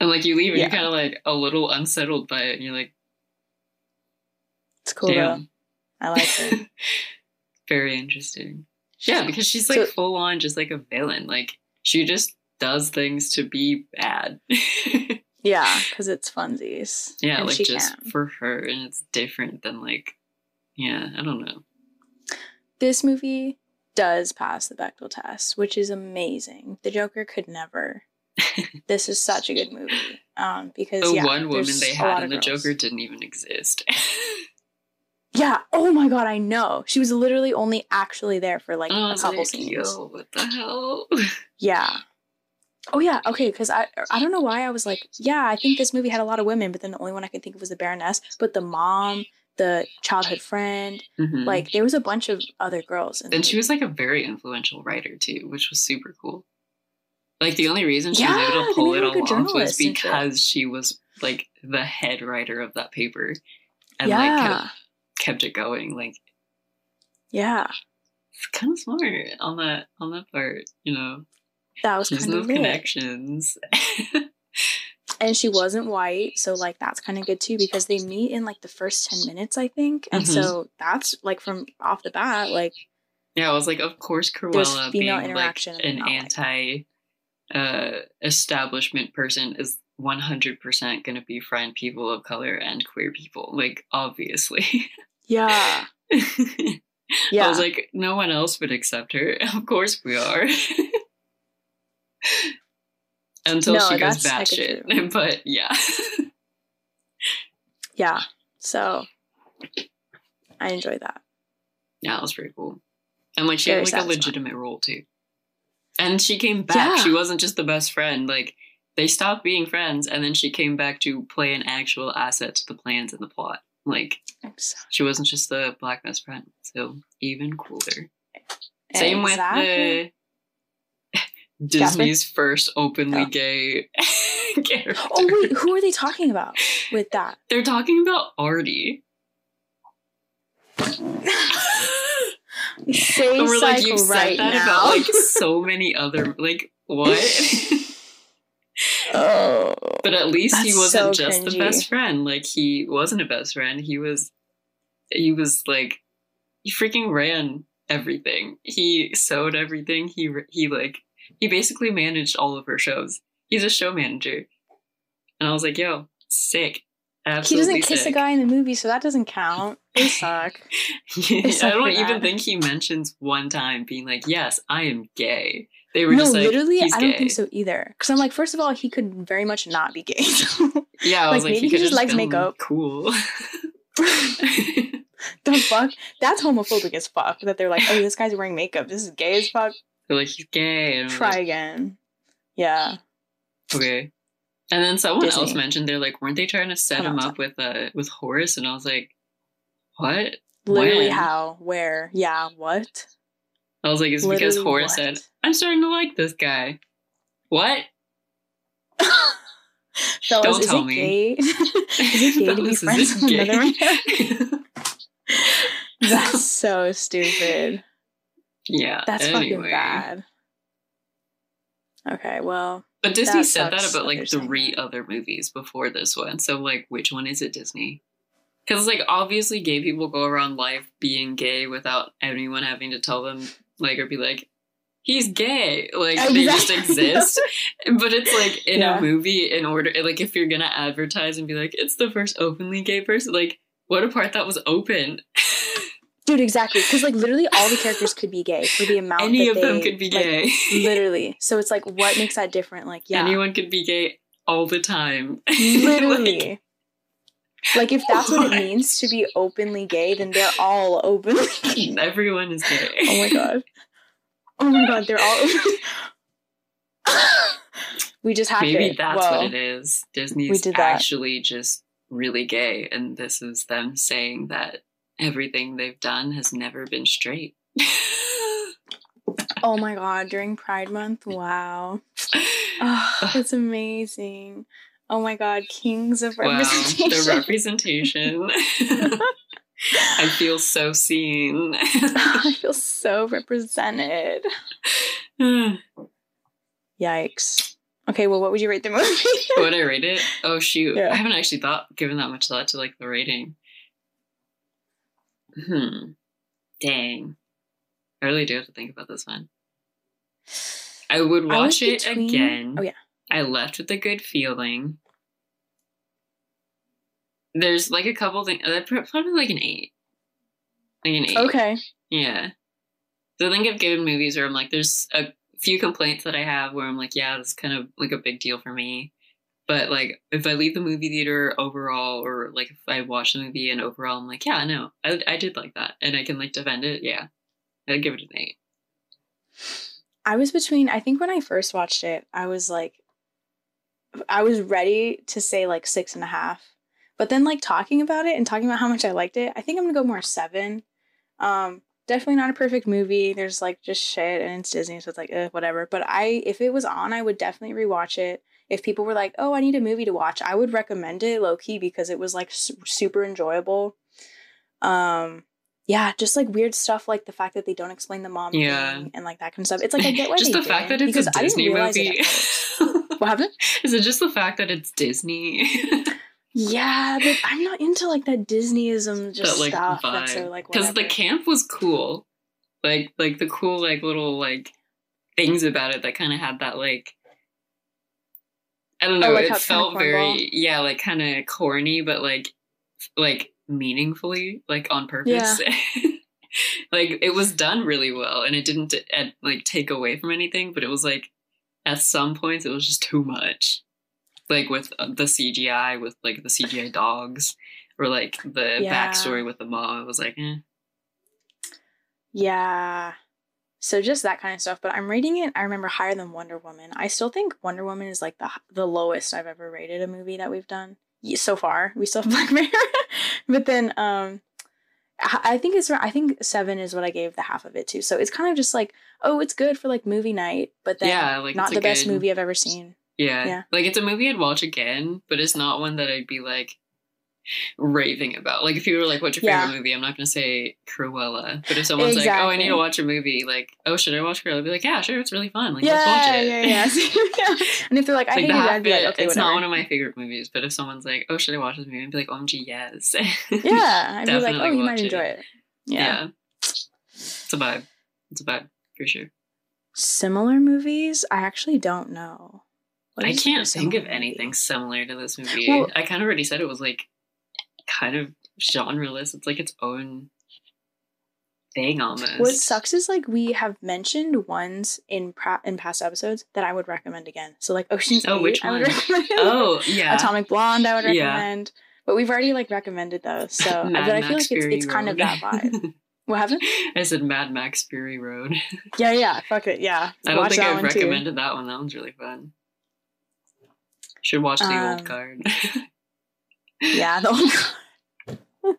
And like, you leave and Yeah. you're kind of like a little unsettled by it. And you're like, It's cool though. I like it. Very interesting. Yeah, because she's like So- full on just like a villain. Like, she just does things to be bad. Yeah, because it's funsies. yeah, like just can. for her. And it's different than like, yeah, I don't know. This movie does pass the Bechdel test, which is amazing. The Joker could never. this is such a good movie. Um, because The yeah, one woman they had in the girls. Joker didn't even exist. Yeah. Oh my god, I know. She was literally only actually there for like I a couple like, scenes. Yo, what the hell? Yeah. Oh yeah. Okay. Because I I don't know why I was like yeah I think this movie had a lot of women but then the only one I could think of was the Baroness but the mom the childhood friend Mhm. like there was a bunch of other girls And she was like a very influential writer too, which was super cool. Like the only reason she Yeah, was able to pull it like a off was journalist and shit. because she was like the head writer of that paper, and like yeah kept, kept it going. Like yeah it's kind of smart on that on that part, you know. that was kind of connections. and she wasn't white so like that's kind of good too because they meet in like the first 10 minutes i think and Mhm. so that's like from off the bat like yeah, I was like, of course, Cruella being like an not, like- anti uh, establishment person is one hundred percent going to befriend people of color and queer people. Like obviously. yeah yeah. I was like, no one else would accept her. Of course we are. Until No, she goes batshit. But yeah. yeah so i enjoyed that yeah, that was pretty cool. And like she Very had like a legitimate role too. And she came back. Yeah. She wasn't just the best friend. Like they stopped being friends and then she came back to play an actual asset to the plans and the plot. Like she wasn't just the black best friend. So even cooler. Same with the Disney's first openly Oh. gay character. oh wait who are they talking about with that They're talking about Artie. say we're like, cycle you've said right that now about like so many other like what? oh but at least he wasn't so just the best friend. Like he wasn't a best friend. He was he was like he freaking ran everything. He sewed everything. He he like he basically managed all of her shows. He's a show manager. And I was like, yo, sick. he doesn't kiss sick. a guy in the movie so that doesn't count they suck I suck don't even that. think he mentions one time being like, "Yes, I am gay." They were no just like, literally "He's i don't gay." think so either because i'm like first of all he could very much not be gay Yeah, I was Like, like, maybe he could just likes makeup. Cool. the fuck that's homophobic as fuck that they're like oh this guy's wearing makeup this is gay as fuck They're like, "He's gay." Try like, again yeah okay. And then someone else mentioned they're like, weren't they trying to set Come him up with uh with Horace? And I was like, what? literally When? how where yeah what I was like, it's because Horace what? said, "I'm starting to like this guy." What? Don't is tell me. gay? is it gay to be friends with another man? That's so stupid. yeah. That's anyway. fucking bad. Okay, well, But Disney That said that about like three other movies before this one. So like, which one is it, Disney? Because like obviously, gay people go around life being gay without anyone having to tell them like or be like, he's gay. Like they just Exactly. exist. but it's like in Yeah. a movie, in order, like if you're gonna advertise and be like, it's the first openly gay person, like what a part that was open. Dude, exactly. Because like literally all the characters could be gay for the amount Any of them they, could be like, gay. literally. So it's like, what makes that different? Like, yeah, Anyone could be gay all the time. literally. like, if that's what it means to be openly gay, then they're all openly. gay. Everyone is gay. Oh my god. Oh my god, they're all. we just hacked Maybe it. that's Whoa. what it is. Disney's actually just really gay, and this is them saying that everything they've done has never been straight. Oh my god, during Pride Month, wow. Oh, that's amazing. Oh my god, kings of wow, representation. the representation. I feel so seen. I feel so represented. Yikes. Okay, well, what would you rate the movie? Would I rate it? Oh shoot. Yeah. I haven't actually thought given that much thought to like the rating. Hmm. Dang. I really do have to think about this one. I would I watch it between- again. Oh, yeah. I left with a good feeling. There's like a couple things uh, probably like an eight. Like an eight. okay. Yeah. So I think of good movies where I'm like, there's a few complaints that I have where I'm like, yeah, it's kind of like a big deal for me. But like, if I leave the movie theater overall, or like if I watch the movie and overall, I'm like, yeah, no, I, I did like that, and I can like defend it. Yeah, I'd give it an eight. I was between, I think when I first watched it, I was like, I was ready to say like six and a half. But then like talking about it and talking about how much I liked it, I think I'm gonna go more seven. Um, definitely not a perfect movie. There's like just shit and it's Disney, so it's like eh, whatever. But I if it was on, I would definitely rewatch it. If people were like, "Oh, I need a movie to watch," I would recommend it low key because it was like su- super enjoyable. Um, yeah, just like weird stuff like the fact that they don't explain the mom Yeah. thing and like that kind of stuff. It's like I get why just the fact didn't, that it's because a I didn't Disney realize it movie. first. What happened? Is it just the fact that it's Disney? Yeah, but I'm not into like that Disneyism just that like stuff. That's so like because the camp was cool like like the cool like little like things about it that kind of had that like i don't know Oh, like it how it's kinda felt very yeah like kind of corny but like like meaningfully like on purpose Yeah. like it was done really well and it didn't uh, like take away from anything but it was like at some points it was just too much like with uh, the cgi with like the cgi dogs or like the Yeah. backstory with the mom it was like eh. Yeah. So just that kind of stuff, but I'm rating it. I remember higher than Wonder Woman. I still think Wonder Woman is like the the lowest I've ever rated a movie that we've done so far. We still have Black Mirror, but then um, I think it's I think seven is what I gave the half of it to. So it's kind of just like oh, it's good for like movie night, but then yeah like not the best good- movie I've ever seen. yeah. Yeah. like it's a movie i'd watch again but it's not one that i'd be like raving about. Like if you were like what's your Yeah. favorite movie? I'm not gonna say cruella but if someone's like oh i need to watch a movie like oh should i watch cruella? I'd be like yeah sure it's really fun. Like yeah, let's watch it. yeah, yeah, yeah. And if they're like, I like hate it, I'd be like, okay, it's whatever. not one of my favorite movies but if someone's like oh should i watch this movie? I'd be like oh, omg yes yeah, I'd be like, oh, you might enjoy it. Yeah. it's a vibe. It's a vibe for sure. Similar movies, I actually don't know. I can't think of anything similar to this movie. Well- I kind of already said it was like kind of genreless. It's like its own thing almost. What sucks is like we have mentioned ones in pra- in past episodes that I would recommend again. So like Ocean's Oh, Eight, which I would one? Oh yeah, Atomic Blonde, I would Yeah. recommend. But we've already like recommended those, so Mad but I feel Max like it's Fury it's kind of that vibe. What happened? I said Mad Max Fury Road. Yeah, yeah, fuck it, yeah. I don't Watch think I've one too. recommended that one. That one's really fun. Should watch the Um, old guard. Yeah, the old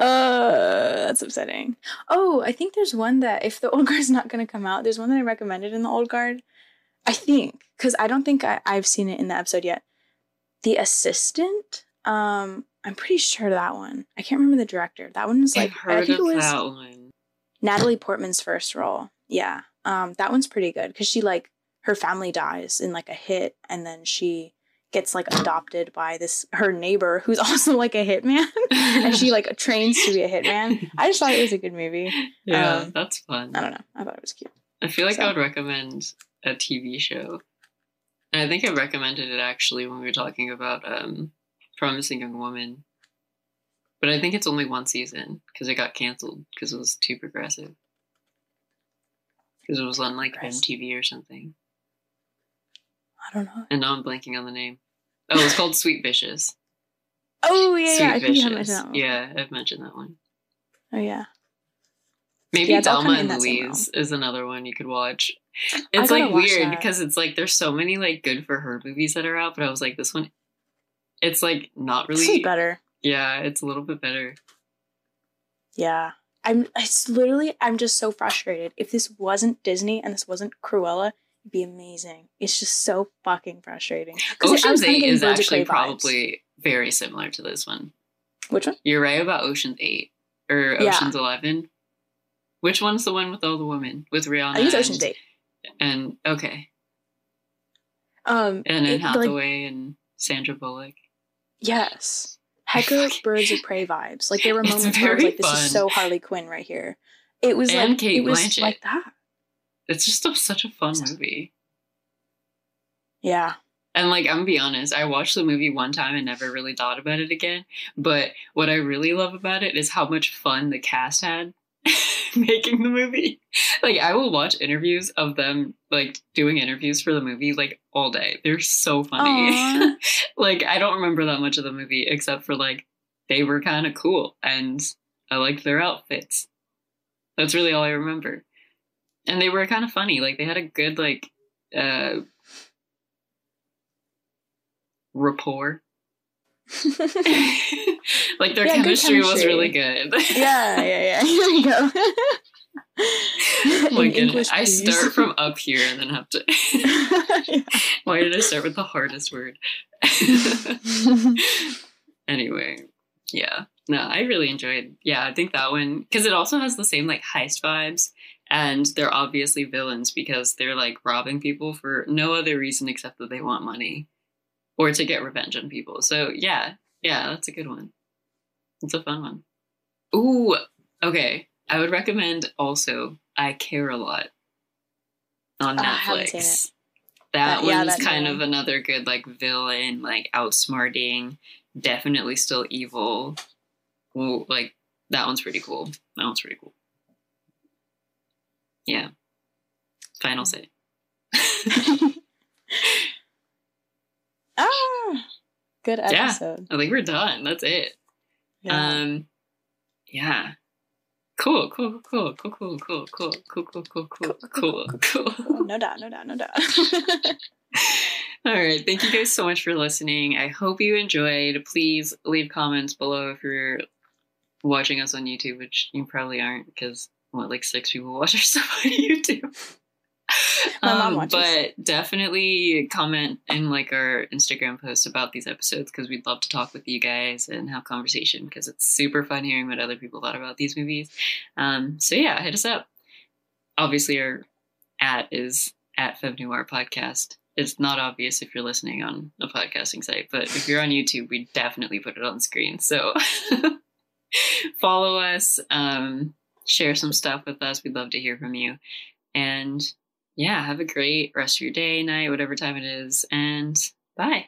Uh, that's upsetting. Oh, I think there's one that if the old guard's not gonna come out, there's one that I recommended in the old guard. I think because I don't think I, I've seen it in the episode yet. The assistant. Um, I'm pretty sure that one. I can't remember the director. That one was like I've I think of it was that one. Natalie Portman's first role. Yeah. Um, that one's pretty good because she like her family dies in like a hit, and then she gets like adopted by this her neighbor who's also like a hitman, and she like trains to be a hitman. I just thought it was a good movie. yeah, um, that's fun. I don't know. I thought it was cute. I feel like So- I would recommend a TV show. And I think I recommended it actually when we were talking about um, Promising Young Woman. But I think it's only one season because it got canceled because it was too progressive. Because it was on like MTV or something. I don't know. And now I'm blanking on the name. Oh, it's called Sweet Vicious. Oh yeah, Sweet yeah. I think you have mentioned that one. Yeah, I've mentioned that one. Oh yeah. Maybe Yeah, Thelma and Louise is another one you could watch. It's like weird because it's like there's so many like good for her movies that are out, but I was like, this one, it's like not really. better. Yeah, it's a little bit better. Yeah. I'm it's literally I'm just so frustrated. If this wasn't Disney and this wasn't Cruella, be amazing. It's just so fucking frustrating. 'Cause I was Ocean's Eight is actually Prey vibes. probably very similar to this one. Which one? You're right about Ocean's Eight or Yeah. Ocean's Eleven. Which one's the one with all the women with Rihanna? I think and- Ocean's Eight. And okay, Um and Anne like, Hathaway and Sandra Bullock. yes. Fucking- Birds of Prey vibes. Like there were moments where I was like, this fun. is so Harley Quinn right here. It was And like Cate it was Blanchett. like that. It's just a, such a fun movie. Yeah. And like I'm gonna be honest, I watched the movie one time and never really thought about it again. But what I really love about it is how much fun the cast had making the movie. Like I will watch interviews of them like doing interviews for the movie like all day. They're so funny. Like I don't remember that much of the movie except for like they were kind of cool and I liked their outfits. That's really all I remember. And they were kind of funny. Like they had a good like uh rapport. like their Yeah, good chemistry, was really good. yeah, yeah, yeah. Here we go. Oh my In. English, I start from up here and then have to. Yeah. Why did I start with the hardest word? anyway, yeah. No, I really enjoyed. Yeah, I think that one because it also has the same like heist vibes, and they're obviously villains because they're like robbing people for no other reason except that they want money or to get revenge on people. So yeah, yeah, that's a good one. It's a fun one. Ooh, okay. I would recommend also I Care a Lot on Oh, Netflix. That That- yeah, one's that kind new of another good like villain, like outsmarting, definitely still evil. Well, like that one's pretty cool. That one's pretty cool. Yeah. Final say. ah, good episode. Yeah. I think we're done. That's it. Yeah. Um, yeah. Cool, cool, cool, cool, cool, cool, cool, cool, cool, cool, cool, cool, cool. Oh, no doubt, no doubt, no doubt. All right. Thank you guys so much for listening. I hope you enjoyed. Please leave comments below if you're watching us on YouTube, which you probably aren't because what, like six people watch or stuff on YouTube. My mom Um, watches. but definitely comment in like our Instagram post about these episodes because we'd love to talk with you guys and have conversation because it's super fun hearing what other people thought about these movies. Um, so yeah, hit us up. Obviously, our at is at Feb Noir Podcast. It's not obvious if you're listening on a podcasting site, but if you're on YouTube, we definitely put it on screen. So follow us, um, share some stuff with us. We'd love to hear from you. And yeah, have a great rest of your day, night, whatever time it is, and bye.